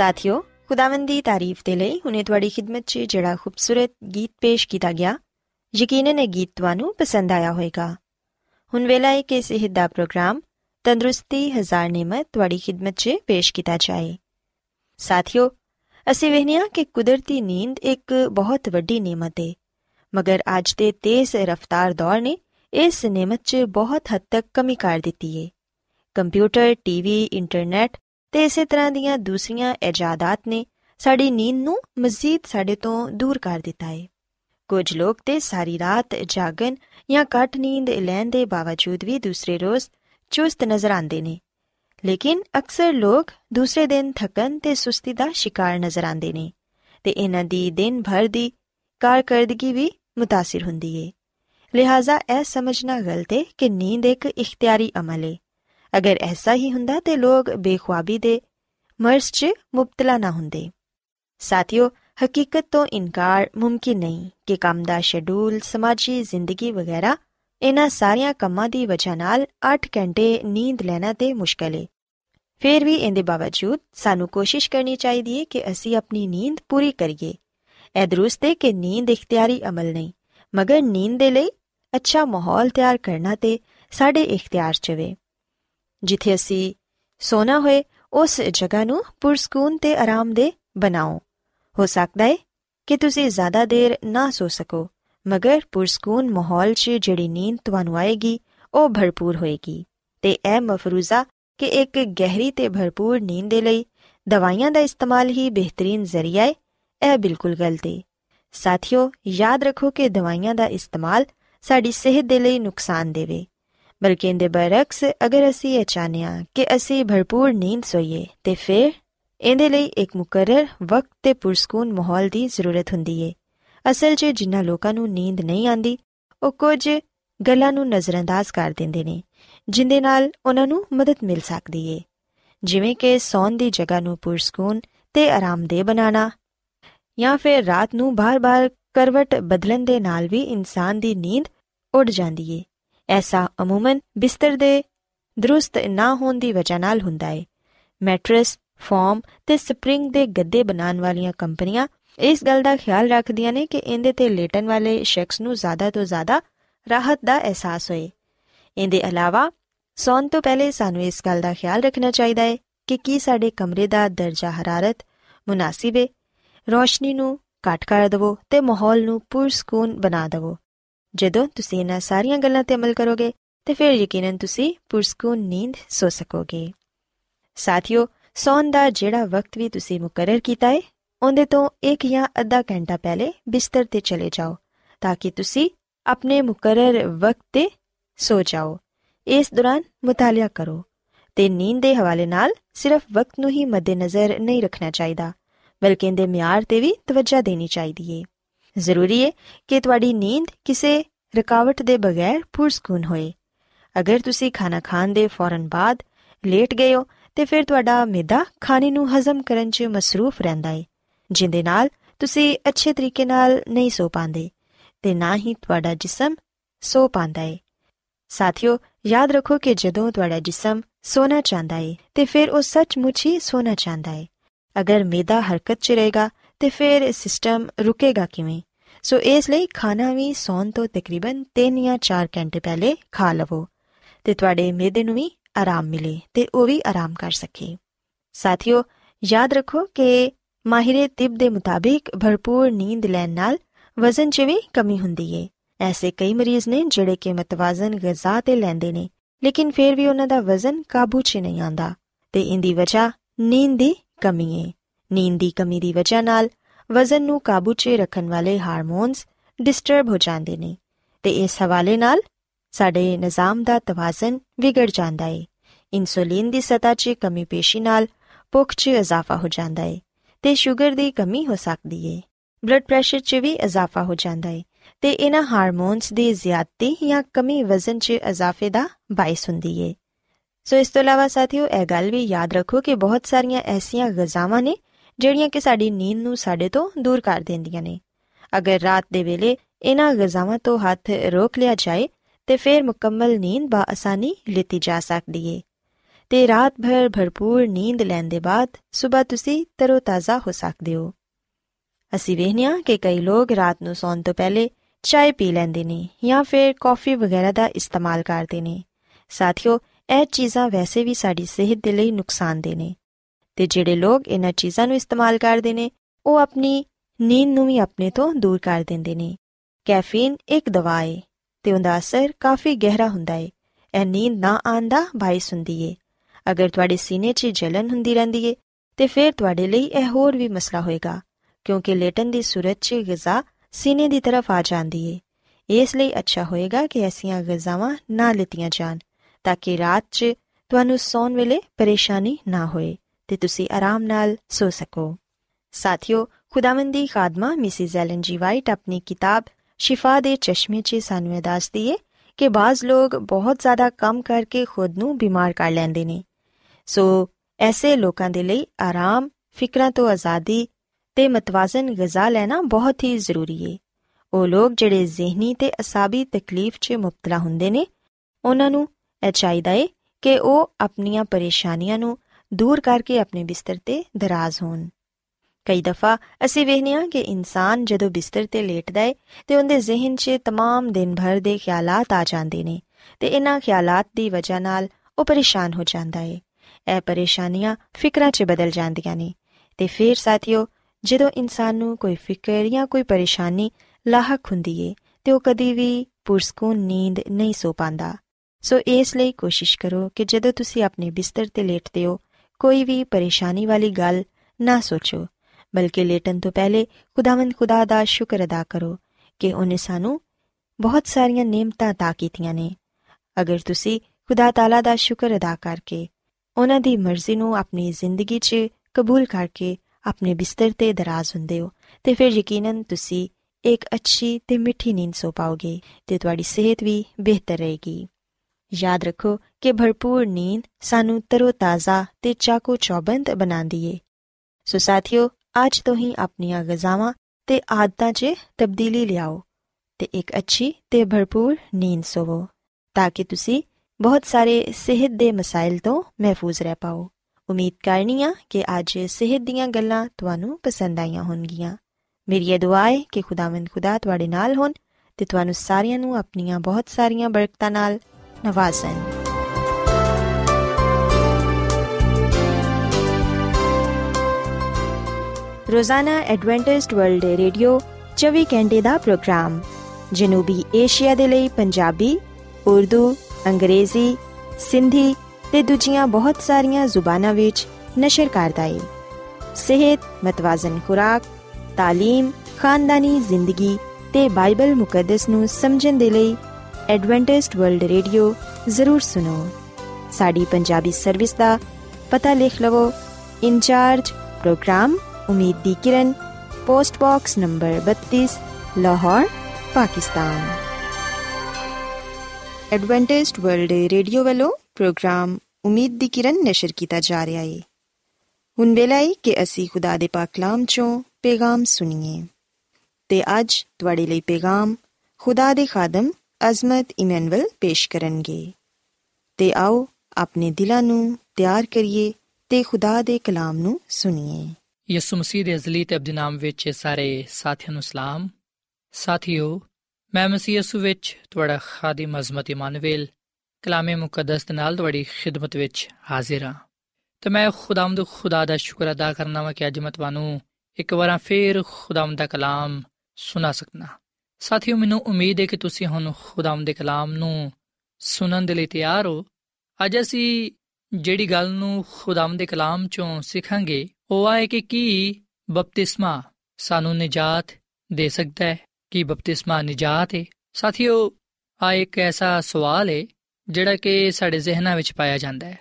ਸਾਥਿਓ ਖੁਦਾਵੰਦ ਦੀ ਤਾਰੀਫ ਦੇ ਲਈ ਹੁਨੇ ਤੁਹਾਡੀ ਖidmat 'ਚ ਜਿਹੜਾ ਖੂਬਸੂਰਤ ਗੀਤ ਪੇਸ਼ ਕੀਤਾ ਗਿਆ ਯਕੀਨਨ ਇਹ ਗੀਤ ਤੁਹਾਨੂੰ ਪਸੰਦ ਆਇਆ ਹੋਵੇਗਾ ਹੁਣ ਵੇਲਾ ਹੈ ਕਿ ਸਿਹਤ ਦਾ ਪ੍ਰੋਗਰਾਮ ਤੰਦਰੁਸਤੀ ਹਜ਼ਾਰ ਨਿਮਤ ਤੁਹਾਡੀ ਖidmat 'ਚ ਪੇਸ਼ ਕੀਤਾ ਜਾਏ ਸਾਥਿਓ ਅਸੀਂ ਵੇਖਿਆ ਕਿ ਕੁਦਰਤੀ ਨੀਂਦ ਇੱਕ ਬਹੁਤ ਵੱਡੀ ਨਿਮਤ ਹੈ ਮਗਰ ਅੱਜ ਦੇ ਤੇਜ਼ ਰਫ਼ਤਾਰ ਦੌਰ ਨੇ ਇਸ ਨਿਮਤ 'ਚ ਬਹੁਤ ਹੱਦ ਤੱਕ ਕਮੀ ਕਰ ਦਿੱਤੀ ਹੈ ਕੰਪਿਊਟਰ ਟੀਵੀ ਇੰਟਰਨੈਟ ਤੇ ਇਸੇ ਤਰ੍ਹਾਂ ਦੀਆਂ ਦੂਸਰੀਆਂ ਇਜਾਦਾਤ ਨੇ ਸਾਡੀ ਨੀਂਦ ਨੂੰ ਮਜ਼ੀਦ ਸਾਡੇ ਤੋਂ ਦੂਰ ਕਰ ਦਿੱਤਾ ਹੈ ਕੁਝ ਲੋਕ ਤੇ ਸਾਰੀ ਰਾਤ ਜਾਗਣ ਜਾਂ ਘੱਟ ਨੀਂਦ ਲੈਣ ਦੇ ਬਾਵਜੂਦ ਵੀ ਦੂਸਰੇ ਰੋਜ਼ ਚੁਸਤ ਨਜ਼ਰ ਆਉਂਦੇ ਨੇ ਲੇਕਿਨ ਅਕਸਰ ਲੋਕ ਦੂਸਰੇ ਦਿਨ ਥਕਨ ਤੇ ਸੁਸਤੀ ਦਾ ਸ਼ਿਕਾਰ ਨਜ਼ਰ ਆਉਂਦੇ ਨੇ ਤੇ ਇਹਨਾਂ ਦੀ ਦਿਨ ਭਰ ਦੀ ਕਾਰਗਰਦਗੀ ਵੀ متاثر ਹੁੰਦੀ ਏ ਲਿਹਾਜ਼ਾ ਇਹ ਸਮਝਣਾ ਗਲਤ ਹੈ ਕਿ ਨੀਂਦ ਇੱਕ ਇਖਤਿਆਰੀ ਅਮਲ ਹੈ ਅਗਰ ਐਸਾ ਹੀ ਹੁੰਦਾ ਤੇ ਲੋਕ ਬੇਖੁਆਬੀ ਦੇ ਮਰਜ਼ 'ਚ ਮੁਬਤਲਾ ਨਾ ਹੁੰਦੇ। ਸਾਥੀਓ, ਹਕੀਕਤ ਤੋਂ ਇਨਕਾਰ ਮੁਮਕਿਨ ਨਹੀਂ ਕਿ ਕੰਮ ਦਾ ਸ਼ੈਡਿਊਲ ਸਮਾਜੀ ਜ਼ਿੰਦਗੀ ਵਗੈਰਾ ਇਹਨਾਂ ਸਾਰੀਆਂ ਕੰਮਾਂ ਦੀ ਵਜ੍ਹਾ ਨਾਲ 8 ਘੰਟੇ ਨੀਂਦ ਲੈਣਾ ਤੇ ਮੁਸ਼ਕਲ ਹੈ ਫਿਰ ਵੀ ਇਹਦੇ ਬਾਵਜੂਦ ਸਾਨੂੰ ਕੋਸ਼ਿਸ਼ ਕਰਨੀ ਚਾਹੀਦੀ ਹੈ ਕਿ ਅਸੀਂ ਆਪਣੀ ਨੀਂਦ ਪੂਰੀ ਕਰੀਏ। ਇਹ ਦਰੁਸਤ ਹੈ ਕਿ ਨੀਂਦ ਇਖਤਿਆਰੀ ਅਮਲ ਨਹੀਂ, ਮਗਰ ਨੀਂਦ ਦੇ ਲਈ ਅੱਛਾ ਮਾਹੌਲ ਤਿਆਰ ਕਰਨਾ ਤੇ ਸਾਡੇ ਇਖਤਿਆਰ 'ਚ ਵੇ। ਜਿੱਥੇ ਅਸੀਂ ਸੋਣਾ ਹੋਏ, ਉਸ ਜਗ੍ਹਾ ਨੂੰ ਪੁਰਸਕੂਨ ਤੇ ਆਰਾਮਦੇ ਬਣਾਓ। ਹੋ ਸਕਦਾ ਹੈ ਕਿ ਤੁਸੀਂ ਜ਼ਿਆਦਾ ਦੇਰ ਨਾ ਸੋ ਸਕੋ, ਮਗਰ ਪੁਰਸਕੂਨ ਮਾਹੌਲ 'ਚ ਜਿਹੜੀ ਨੀਂਦ ਤੁਹਾਨੂੰ ਆਏਗੀ, ਉਹ ਭਰਪੂਰ ਹੋਏਗੀ। ਤੇ ਇਹ ਮਫਰੂਜ਼ਾ ਕਿ ਇੱਕ ਗਹਿਰੀ ਤੇ ਭਰਪੂਰ ਨੀਂਦ ਦੇ ਲਈ ਦਵਾਈਆਂ ਦਾ ਇਸਤੇਮਾਲ ਹੀ ਬਿਹਤਰੀਨ ਜ਼ਰੀਆ ਹੈ ਇਹ ਬਿਲਕੁਲ ਗਲਤ ਹੈ ਸਾਥੀਓ, ਯਾਦ ਰੱਖੋ ਕਿ ਦਵਾਈਆਂ ਦਾ ਇਸਤੇਮਾਲ ਸਾਡੀ ਸਿਹਤ ਦੇ ਲਈ ਨੁਕਸਾਨ ਦੇਵੇ ਬਲਕਿ ਇਹਦੇ ਬਰਖਸ ਅਗਰ ਅਸੀਂ ਇਹ ਚਾਹਨੇ ਆ ਕਿ ਅਸੀਂ ਭਰਪੂਰ ਨੀਂਦ ਸੋਈਏ, ਤੇ ਫਿਰ ਇਹਦੇ ਲਈ ਇੱਕ ਮੁਕਰਰ ਵਕਤ ਤੇ ਪੁਰਸਕੂਨ ਮਾਹੌਲ ਦੀ ਜ਼ਰੂਰਤ ਹੁੰਦੀ ਏ। ਅਸਲ 'ਚ ਜਿਨ੍ਹਾਂ ਲੋਕਾਂ ਨੂੰ ਨੀਂਦ ਨਹੀਂ ਆਂਦੀ ਉਹ ਕੁਝ ਗੱਲਾਂ ਨੂੰ ਨਜ਼ਰਅੰਦਾਜ਼ ਕਰ ਦਿੰਦੇ ਨੇ, ਜਿੰਦੇ ਨਾਲ ਉਹਨਾਂ ਨੂੰ ਮਦਦ ਮਿਲ ਸਕਦੀ ਏ। ਜਿਵੇਂ ਕਿ ਸੌਣ ਦੀ ਜਗ੍ਹਾ ਨੂੰ ਪੁਰਸਕੂਨ ਤੇ ਆਰਾਮਦੇਹ ਬਣਾਉਣਾ, ਜਾਂ ਫਿਰ ਰਾਤ ਨੂੰ ਬਾਰ-ਬਾਰ ਕਰਵਟ ਬਦਲਣ ਦੇ ਨਾਲ ਵੀ ਇਨਸਾਨ ਦੀ ਨੀਂਦ ਉੱਡ ਜਾਂਦੀ ਏ। ਐਸਾ ਅਮੂਮਨ ਬਿਸਤਰ ਦੇ ਦਰੁਸਤ ਨਾ ਹੋਣ ਦੀ ਵਜ੍ਹਾ ਨਾਲ ਹੁੰਦਾ ਹੈ ਮੈਟਰੈਸ ਫਾਰਮ ਤੇ ਸਪਰਿੰਗ ਦੇ ਗੱਦੇ ਬਣਾਉਣ ਵਾਲੀਆਂ ਕੰਪਨੀਆਂ ਇਸ ਗੱਲ ਦਾ ਖਿਆਲ ਰੱਖਦੀਆਂ ਨੇ ਕਿ ਇਹਦੇ ਤੇ ਲੇਟਣ ਵਾਲੇ ਸ਼ਖਸ ਨੂੰ ਜ਼ਿਆਦਾ ਤੋਂ ਜ਼ਿਆਦਾ ਰਾਹਤ ਦਾ ਅਹਿਸਾਸ ਹੋਏ। ਇਹਦੇ ਇਲਾਵਾ ਸੌਣ ਤੋਂ ਪਹਿਲੇ ਸਾਨੂੰ ਇਸ ਗੱਲ ਦਾ ਖਿਆਲ ਰੱਖਣਾ ਚਾਹੀਦਾ ਹੈ ਕਿ ਕੀ ਸਾਡੇ ਕਮਰੇ ਦਾ ਦਰਜਾ ਹਰਾਰਤ ਮੁਨਾਸਿਬ ਹੈ ਰੋਸ਼ਨੀ ਨੂੰ ਘੱਟ ਕਰ ਦਿਵੋ ਤੇ ਮਾਹੌਲ ਨੂੰ ਪੁਰਸਕੂਨ ਬਣਾ ਦਿਵੋ। ਜਦੋਂ ਤੁਸੀਂ ਇਹਨਾਂ ਸਾਰੀਆਂ ਗੱਲਾਂ ਤੇ ਅਮਲ ਕਰੋਗੇ, ਤੇ ਫਿਰ ਯਕੀਨਨ ਤੁਸੀਂ ਪੁਰਸਕੂਨ ਨੀਂਦ ਸੋ ਸਕੋਗੇ। ਸਾਥੀਓ, ਸੌਣ ਦਾ ਜਿਹੜਾ ਵਕਤ ਵੀ ਤੁਸੀਂ ਮੁਕਰਰ ਕੀਤਾ ਹੈ ਉਹਦੇ ਤੋਂ ਇੱਕ ਜਾਂ ਅੱਧਾ ਘੰਟਾ ਪਹਿਲੇ ਬਿਸਤਰ ਤੇ ਚਲੇ ਜਾਓ, ਤਾਂ ਕਿ ਤੁਸੀਂ ਆਪਣੇ ਮੁਕਰਰ ਵਕਤ ਤੇ ਸੋ ਜਾਓ। ਇਸ ਦੌਰਾਨ ਮਤਾਲਿਆ ਕਰੋ, ਤੇ ਨੀਂਦ ਦੇ ਹਵਾਲੇ ਨਾਲ ਸਿਰਫ ਵਕਤ ਨੂੰ ਹੀ ਮੱਦੇਨਜ਼ਰ ਨਹੀਂ ਰੱਖਣਾ ਚਾਹੀਦਾ, ਬਲਕਿ ਇਹਦੇ ਮਿਆਰ ਤੇ ਵੀ ਤਵੱਜਾ ਦੇਣੀ ਚਾਹੀਦੀ ਏ। ਜ਼ਰੂਰੀ ਹੈ ਕਿ ਤੁਹਾਡੀ ਨੀਂਦ ਕਿਸੇ ਰੁਕਾਵਟ ਦੇ ਬਗੈਰ ਪੁਰਸਕੂਨ ਹੋਏ। ਅਗਰ ਤੁਸੀਂ ਖਾਣਾ ਖਾਣ ਦੇ ਫੌਰਨ ਬਾਅਦ ਲੇਟ ਗਏ ਹੋ, ਤੇ ਫਿਰ ਤੁਹਾਡਾ ਮਿਹਦਾ ਖਾਣੇ ਨੂੰ ਹਜ਼ਮ ਕਰਨ 'ਚ ਮਸਰੂਫ ਰਹਿੰਦਾ ਹੈ ਜਿੰਦੇ ਨਾਲ ਤੁਸੀਂ ਅੱਛੇ ਤਰੀਕੇ ਨਾਲ ਨਹੀਂ ਸੋ ਪਾਉਂਦੇ, ਤੇ ਨਾ ਹੀ ਤੁਹਾਡਾ ਜਿਸਮ ਸੋ ਪਾਉਂਦਾ ਹੈ ਸਾਥੀਓ, ਯਾਦ ਰੱਖੋ ਕਿ ਜਦੋਂ ਤੁਹਾਡਾ ਜਿਸਮ ਸੋਣਾ ਚਾਹੁੰਦਾ ਹੈ ਤੇ ਫਿਰ ਉਹ ਸੱਚਮੁੱਚ ਹੀ ਸੋਣਾ ਚਾਹੁੰਦਾ ਹੈ ਅਗਰ ਮਿਹਦਾ ਹਰਕਤ 'ਚ ਰਹੇਗਾ ਤੇ ਫਿਰ ਸਿਸਟਮ ਰੁਕੇਗਾ ਕਿਵੇਂ? ਸੋ ਇਸ ਲਈ ਖਾਣਾ ਵੀ ਸੌਣ ਤੋਂ ਤਕਰੀਬਨ 3 ਜਾਂ 4 ਘੰਟੇ ਪਹਿਲੇ ਖਾ ਲਵੋ ਤੇ ਤੁਹਾਡੇ ਮਿਹਦੇ ਨੂੰ ਵੀ ਆਰਾਮ ਮਿਲੇ ਤੇ ਉਹ ਵੀ ਆਰਾਮ ਕਰ ਸਕੇ। ਸਾਥੀਓ, ਯਾਦ ਰੱਖੋ ਕਿ ਮਾਹਿਰੇ ਤਿਬ ਦੇ ਮੁਤਾਬਿਕ ਭਰਪੂਰ ਨੀਂਦ ਲੈਣ ਨਾਲ ਵਜ਼ਨ 'ਚ ਵੀ ਕਮੀ ਹੁੰਦੀ ਏ। ਐਸੇ ਕਈ ਮਰੀਜ਼ ਨੇ ਜਿਹੜੇ ਕਿ ਮਤਵਾਜ਼ਨ ਗਿਜ਼ਾ ਤੇ ਲੈਂਦੇ ਨੇ, ਲੇਕਿਨ ਫਿਰ ਵੀ ਉਹਨਾਂ ਦਾ ਵਜ਼ਨ ਕਾਬੂ 'ਚ ਨਹੀਂ ਆਂਦਾ ਤੇ ਇੰਦੀ ਵਜ੍ਹਾ ਨੀਂਦ ਦੀ ਕਮੀ ਏ। ਨੀਂਦ ਦੀ ਕਮੀ ਦੀ ਵਜ੍ਹਾ ਨਾਲ ਵਜ਼ਨ ਨੂੰ ਕਾਬੂ 'ਚ ਰੱਖਣ ਵਾਲੇ ਹਾਰਮੋਨਸ ਡਿਸਟਰਬ ਹੋ ਜਾਂਦੇ ਨੇ ਤੇ ਇਸ ਹਵਾਲੇ ਨਾਲ ਸਾਡੇ ਨਿਜ਼ਾਮ ਦਾ ਤਵਾਜ਼ਨ ਵਿਗੜ ਜਾਂਦਾ ਏ। ਇਨਸੂਲਿਨ ਦੀ ਸਤਾ 'ਚ ਕਮੀ ਪੇਸ਼ੀ ਨਾਲ ਭੁੱਖ 'ਚ ਇਜ਼ਾਫਾ ਹੋ ਜਾਂਦਾ ਏ ਤੇ ਸ਼ੂਗਰ ਦੀ ਕਮੀ ਹੋ ਸਕਦੀ ਏ। ਬਲੱਡ ਪ੍ਰੈਸ਼ਰ 'ਚ ਵੀ ਇਜ਼ਾਫਾ ਹੋ ਜਾਂਦਾ ਏ ਤੇ ਇਹਨਾਂ ਹਾਰਮੋਨਸ ਦੀ ਜ਼ਿਆਦਤੀ ਜਾਂ ਕਮੀ ਵਜ਼ਨ 'ਚ ਇਜ਼ਾਫੇ ਦਾ ਬਾਇਸ ਹੁੰਦੀ ਏ। ਸੋ ਇਸ ਤੋਂ ਇਲਾਵਾ ਸਾਥੀਓ, ਇਹ ਗੱਲ ਵੀ ਯਾਦ ਰੱਖੋ ਕਿ ਬਹੁਤ ਸਾਰੀਆਂ ਐਸੀਆਂ ਗਜ਼ਾਵਾਂ ਨੇ ਜਿਹੜੀਆਂ ਕਿ ਸਾਡੀ ਨੀਂਦ ਨੂੰ ਸਾਡੇ ਤੋਂ ਦੂਰ ਕਰ ਦਿੰਦੀਆਂ ਨੇ। ਅਗਰ ਰਾਤ ਦੇ ਵੇਲੇ ਇਹਨਾਂ ਗਜ਼ਾਵਾਂ ਤੋਂ ਹੱਥ ਰੋਕ ਲਿਆ ਜਾਏ, ਤੇ ਫਿਰ ਮੁਕੰਮਲ ਨੀਂਦ ਬਾ ਆਸਾਨੀ ਲਿੱਤੀ ਜਾ ਸਕਦੀ ਏ। ਤੇ ਰਾਤ ਭਰ ਭਰਪੂਰ ਨੀਂਦ ਲੈਣ ਦੇ ਬਾਅਦ ਸਵੇਰ ਤੁਸੀਂ ਤਰੋਤਾਜ਼ਾ ਹੋ ਸਕਦੇ ਹੋ। ਅਸੀਂ ਵੇਖਿਆ ਕਿ ਕਈ ਲੋਕ ਰਾਤ ਨੂੰ ਸੌਣ ਤੋਂ ਪਹਿਲੇ ਚਾਹ ਪੀ ਲੈਂਦੇ ਨੇ ਜਾਂ ਫਿਰ ਕਾਫੀ ਵਗੈਰਾ ਦਾ ਇਸਤੇਮਾਲ ਕਰਦੇ ਨੇ। ਸਾਥੀਓ, ਇਹ ਚੀਜ਼ਾਂ ਵੈਸੇ ਵੀ ਸਾਡੀ ਸਿਹਤ ਦੇ ਲਈ ਨੁਕਸਾਨਦੇ ਨੇ। ਤੇ ਜਿਹੜੇ ਲੋਕ ਇਹਨਾਂ ਚੀਜ਼ਾਂ ਨੂੰ ਇਸਤੇਮਾਲ ਕਰਦੇ ਨੇ, ਉਹ ਆਪਣੀ ਨੀਂਦ ਨੂੰ ਵੀ ਆਪਣੇ ਤੋਂ ਦੂਰ ਕਰ ਦਿੰਦੇ ਨੇ। ਕੈਫੀਨ ਇੱਕ ਦਵਾ ਹੈ ਤੇ ਉਹਦਾ ਅਸਰ ਕਾਫੀ ਗਹਿਰਾ ਹੁੰਦਾ ਹੈ ਇਹ ਨੀਂਦ ਨਾ ਆਂਦਾ ਬਾਇਸ ਹੁੰਦੀ ਏ। ਅਗਰ ਤੁਹਾਡੇ ਸੀਨੇ 'ਚ ਜਲਨ ਹੁੰਦੀ ਰਹਿੰਦੀ ਏ, ਤੇ ਫਿਰ ਤੁਹਾਡੇ ਲਈ ਇਹ ਹੋਰ ਵੀ ਮਸਲਾ ਹੋਏਗਾ, ਕਿਉਂਕਿ ਲੇਟਨ ਦੀ ਸੂਰਤ 'ਚ ਗਿਜ਼ਾ ਸੀਨੇ ਦੀ ਤਰਫ ਆ ਜਾਂਦੀ ਏ। ਇਸ ਲਈ ਅੱਛਾ ਹੋਏਗਾ ਕਿ ਐਸੀਆਂ ਗਿਜ਼ਾਵਾਂ ਨਾ ਲਿੱਤੀਆਂ ਜਾਣ, ਤਾਂ ਕਿ ਰਾਤ 'ਚ ਤੁਹਾਨੂੰ ਸੌਣ ਵੇਲੇ ਪਰੇਸ਼ਾਨੀ ਨਾ ਹੋਏ। ਤੇ ਤੁਸੀਂ ਆਰਾਮ ਨਾਲ ਸੋ ਸਕੋ। ਸਾਥਿਓ, ਖੁਦਾਵੰਦੀ ਖਾਦਮਾ ਮਿਸਿਸ ਐਲਨ ਜੀ ਵਾਈਟ ਆਪਣੀ ਕਿਤਾਬ ਸ਼ਿਫਾ ਦੇ ਚਸ਼ਮੇ 'ਚ ਸਾਨੂੰ ਇਹ ਦੱਸਦੀ ਏ ਕਿ ਬਾਜ਼ ਲੋਕ ਬਹੁਤ ਜ਼ਿਆਦਾ ਕੰਮ ਕਰਕੇ ਖੁਦ ਨੂੰ ਬਿਮਾਰ ਕਰ ਲੈਂਦੇ ਨੇ। ਸੋ ਐਸੇ ਲੋਕਾਂ ਦੇ ਲਈ ਆਰਾਮ, ਫਿਕਰਾਂ ਤੋਂ ਆਜ਼ਾਦੀ ਤੇ ਮਤਵਾਜ਼ਨ ਗਿਜ਼ਾ ਲੈਣਾ ਬਹੁਤ ਹੀ ਜ਼ਰੂਰੀ ਏ। ਉਹ ਲੋਕ ਜਿਹੜੇ ਜ਼ਿਹਨੀ ਤੇ ਅਸਾਬੀ ਤਕਲੀਫ 'ਚ ਮੁਬਤਲਾ ਹੁੰਦੇ ਨੇ, ਉਹਨਾਂ ਨੂੰ ਇਹ ਚਾਹੀਦਾ ਏ ਕਿ ਉਹ ਆਪਣੀਆਂ ਪਰੇਸ਼ਾਨੀਆਂ ਨੂੰ ਦੂਰ ਕਰਕੇ ਆਪਣੇ ਬਿਸਤਰ ਤੇ ਦਰਾਜ਼ ਹੋਣ ਕਈ ਦਫਾ ਅਸੀਂ ਵੇਖਨੇ ਆ ਕਿ ਇਨਸਾਨ ਜਦੋਂ ਬਿਸਤਰ ਤੇ ਲੇਟਦਾ ਏ ਤੇ ਉਹਦੇ ਜ਼ਿਹਨ 'ਚ तमाम ਦਿਨ ਭਰ ਦੇ ਖਿਆਲਾਤ ਆ ਜਾਂਦੇ ਨੇ ਤੇ ਇਹਨਾਂ ਖਿਆਲਾਤ ਦੀ ਵਜ੍ਹਾ ਨਾਲ ਉਹ ਪਰੇਸ਼ਾਨ ਹੋ ਜਾਂਦਾ ਏ ਇਹ ਪਰੇਸ਼ਾਨੀਆਂ ਫਿਕਰਾਂ 'ਚ ਬਦਲ ਜਾਂਦੀਆਂ ਨੇ ਤੇ ਫਿਰ ਸਾਥੀਓ ਜਦੋਂ ਇਨਸਾਨ ਨੂੰ ਕੋਈ ਫਿਕਰ ਜਾਂ ਕੋਈ ਪਰੇਸ਼ਾਨੀ ਲਾਹਕ ਹੁੰਦੀ ਏ ਤੇ ਉਹ ਕਦੀ ਵੀ ਪੁਰਸਕੂਨ ਨੀਂਦ ਨਹੀਂ ਸੋ ਪਾਂਦਾ ਸੋ ਇਸ ਲਈ ਕੋਸ਼ਿਸ਼ ਕਰੋ ਕਿ ਜਦੋਂ ਤੁਸੀਂ ਆਪਣੇ ਬਿਸਤਰ ਤੇ ਲੇਟਦੇ ਹੋ ਕੋਈ ਵੀ ਪਰੇਸ਼ਾਨੀ ਵਾਲੀ ਗੱਲ ਨਾ ਸੋਚੋ, ਬਲਕਿ ਲੇਟਣ ਤੋਂ ਪਹਿਲੇ ਖੁਦਾਵੰਦ ਖੁਦਾ ਦਾ ਸ਼ੁਕਰ ਅਦਾ ਕਰੋ ਕਿ ਉਹਨੇ ਸਾਨੂੰ ਬਹੁਤ ਸਾਰੀਆਂ ਨੇਮਤਾਂ ਤਾ ਕੀਤੀਆਂ ਨੇ। ਅਗਰ ਤੁਸੀਂ ਖੁਦਾ ਤਾਲਾ ਦਾ ਸ਼ੁਕਰ ਅਦਾ ਕਰਕੇ ਉਹਨਾਂ ਦੀ ਮਰਜ਼ੀ ਨੂੰ ਆਪਣੀ ਜ਼ਿੰਦਗੀ 'ਚ ਕਬੂਲ ਕਰਕੇ ਆਪਣੇ ਬਿਸਤਰ ਤੇ ਦਰਾਜ਼ ਹੁੰਦੇ ਹੋ, ਤੇ ਫਿਰ ਯਕੀਨਨ ਤੁਸੀਂ ਇੱਕ ਅੱਛੀ ਤੇ ਮਿੱਠੀ ਨੀਂਦ ਸੋ ਪਾਓਗੇ ਤੇ ਤੁਹਾਡੀ ਸਿਹਤ ਵੀ ਬਿਹਤਰ ਰਹੇਗੀ। ਯਾਦ ਰੱਖੋ ਕਿ ਭਰਪੂਰ ਨੀਂਦ ਸਾਨੂੰ ਤਰੋਤਾਜ਼ਾ ਤੇ ਚਾਕੋ ਚੌਬੰਦ ਬਣਾਉਂਦੀ ਏ। ਸੋ ਸਾਥੀਓ, ਅੱਜ ਤੋਂ ਹੀ ਆਪਣੀਆਂ ਗਜ਼ਾਵਾਂ ਤੇ ਆਦਤਾਂ 'ਚ ਤਬਦੀਲੀ ਲਿਆਓ ਤੇ ਇੱਕ ਅੱਛੀ ਤੇ ਭਰਪੂਰ ਨੀਂਦ ਸੋਵੋ ਤਾਂ ਕਿ ਤੁਸੀਂ ਬਹੁਤ ਸਾਰੇ ਸਿਹਤ ਦੇ ਮਸਾਇਲ ਤੋਂ ਮਹਿਫੂਜ਼ ਰਹਿ ਪਾਓ। ਉਮੀਦ ਕਰਨੀ ਆ ਕਿ ਅੱਜ ਸਿਹਤ ਦੀਆਂ ਗੱਲਾਂ ਤੁਹਾਨੂੰ ਪਸੰਦ ਆਈਆਂ ਹੋਣਗੀਆਂ। ਮੇਰੀ ਇਹ ਦੁਆ ਹੈ ਕਿ ਖੁਦਾਵੰਦ ਖੁਦਾ ਤੁਹਾਡੇ ਨਾਲ ਹੋਣ ਤੇ ਤੁਹਾਨੂੰ ਸਾਰਿਆਂ ਨੂੰ ਆਪਣੀਆਂ ਬਹੁਤ ਸਾਰੀਆਂ ਬਰਕਤਾਂ ਨਾਲ ਨਵਾਜ਼ੇ ਰੋਜ਼ਾਨਾ ਐਡਵੈਂਟਿਸਟ ਵਰਲਡ ਰੇਡੀਓ 24 ਘੰਟੇ ਦਾ ਪ੍ਰੋਗਰਾਮ ਜਨੂਬੀ ਏਸ਼ੀਆ ਦੇ ਲਈ ਪੰਜਾਬੀ ਉਰਦੂ ਅੰਗਰੇਜ਼ੀ ਸਿੰਧੀ ਤੇ ਦੂਜੀਆਂ ਬਹੁਤ ਸਾਰੀਆਂ ਜ਼ੁਬਾਨਾਂ ਵਿੱਚ ਨਸ਼ਰ ਕਰਦਾ ਹੈ ਸਿਹਤ ਮਤਵਾਜ਼ਨ ਖੁਰਾਕ تعلیم ਖਾਨਦਾਨੀ ਜ਼ਿੰਦਗੀ ਤੇ ਬਾਈਬਲ ਮੁਕੱਦਸ ਨੂੰ ਸਮਝਣ ਦੇ ਲਈ ਐਡਵੈਂਟਿਸਟ ਵਰਲਡ ਰੇਡੀਓ ਜ਼ਰੂਰ ਸੁਨੋ ਸਾਡੀ ਪੰਜਾਬੀ ਸਰਵਿਸ ਦਾ ਪਤਾ ਲਿਖ ਲਵੋ ਇਨਚਾਰਜ ਪ੍ਰੋਗਰਾਮ ਉਮੀਦ ਦੀ ਕਿਰਨ post box number 32 Lahore Pakistan Adventist World Radio ਵੱਲੋਂ ਪ੍ਰੋਗਰਾਮ ਉਮੀਦ ਦੀ ਕਿਰਨ ਨਿਸ਼ਰ ਕੀਤਾ ਜਾ ਰਿਹਾ ਹੈ ਹੁਣ ਵੇਲੇ ਹੈ ਕਿ ਅਸੀਂ ਖੁਦਾ ਦੇ ਪਾਕ ਕਲਾਮ ਚੋਂ ਪੈਗਾਮ ਸੁਣੀਏ ਤੇ ਅੱਜ ਤੁਹਾਡੇ ਲਈ ਪੈਗਾਮ ਖੁਦਾ ਦੇ ਖਾਦਮ ਅਜ਼ਮਤ ਇਮਨੁਅਲ ਪੇਸ਼ ਕਰਨਗੇ। ਤੇ ਆਓ ਆਪਣੇ ਦਿਲਾਂ ਨੂੰ ਤਿਆਰ ਕਰੀਏ ਤੇ ਖੁਦਾ ਦੇ ਕਲਾਮ ਨੂੰ ਸੁਣੀਏ। ਯਿਸੂ ਮਸੀਹ ਦੇ ਅਜ਼ਲੀ ਤੇ ਅਬਦੀ ਨਾਮ ਵਿੱਚ ਸਾਰੇ ਸਾਥੀਆਂ ਨੂੰ ਸਲਾਮ। ਸਾਥੀਓ, ਮੈਂ ਮਸੀਹ ਯਿਸੂ ਵਿੱਚ ਤੁਹਾਡਾ ਖਾਦਮ ਅਜ਼ਮਤ ਇਮਾਨੁਅਲ ਕਲਾਮੇ ਮੁਕੱਦਸ ਦੇ ਨਾਲ ਤੁਹਾਡੀ ਖਿਦਮਤ ਵਿੱਚ ਹਾਜ਼ਰ ਹਾਂ। ਤੇ ਮੈਂ ਖੁਦਾਵੰਦ ਖੁਦਾ ਦਾ ਸ਼ੁਕਰ ਅਦਾ ਕਰਨਾ ਵਾ ਕਿ ਅੱਜ ਮੈਂ ਤੁਹਾਨੂੰ ਇੱਕ ਵਾਰ ਫੇਰ ਖੁਦਾਵੰਦ ਦਾ ਕਲਾਮ ਸੁਣਾ ਸਕਣਾ ਸਾਥੀਓ, ਮੈਨੂੰ ਉਮੀਦ ਹੈ ਕਿ ਤੁਸੀਂ ਹੁਣ ਖੁਦਾਵੰਦ ਦੇ ਕਲਾਮ ਨੂੰ ਸੁਣਨ ਦੇ ਲਈ ਤਿਆਰ ਹੋ। ਅੱਜ ਅਸੀਂ ਜਿਹੜੀ ਗੱਲ ਨੂੰ ਖੁਦਾਵੰਦ ਦੇ ਕਲਾਮ ਚੋਂ ਸਿੱਖਾਂਗੇ, ਉਹ ਆਏ ਕਿ ਕੀ ਬਪਤਿਸਮਾ ਸਾਨੂੰ ਨਿਜਾਤ ਦੇ ਸਕਦਾ ਹੈ, ਕੀ ਬਪਤਿਸਮਾ ਨਿਜਾਤ ਹੈ। ਸਾਥੀਓ, ਆ ਇੱਕ ਐਸਾ ਸਵਾਲ ਹੈ ਜਿਹੜਾ ਕਿ ਸਾਡੇ ਜ਼ਿਹਨਾਂ ਵਿੱਚ ਪਾਇਆ ਜਾਂਦਾ ਹੈ।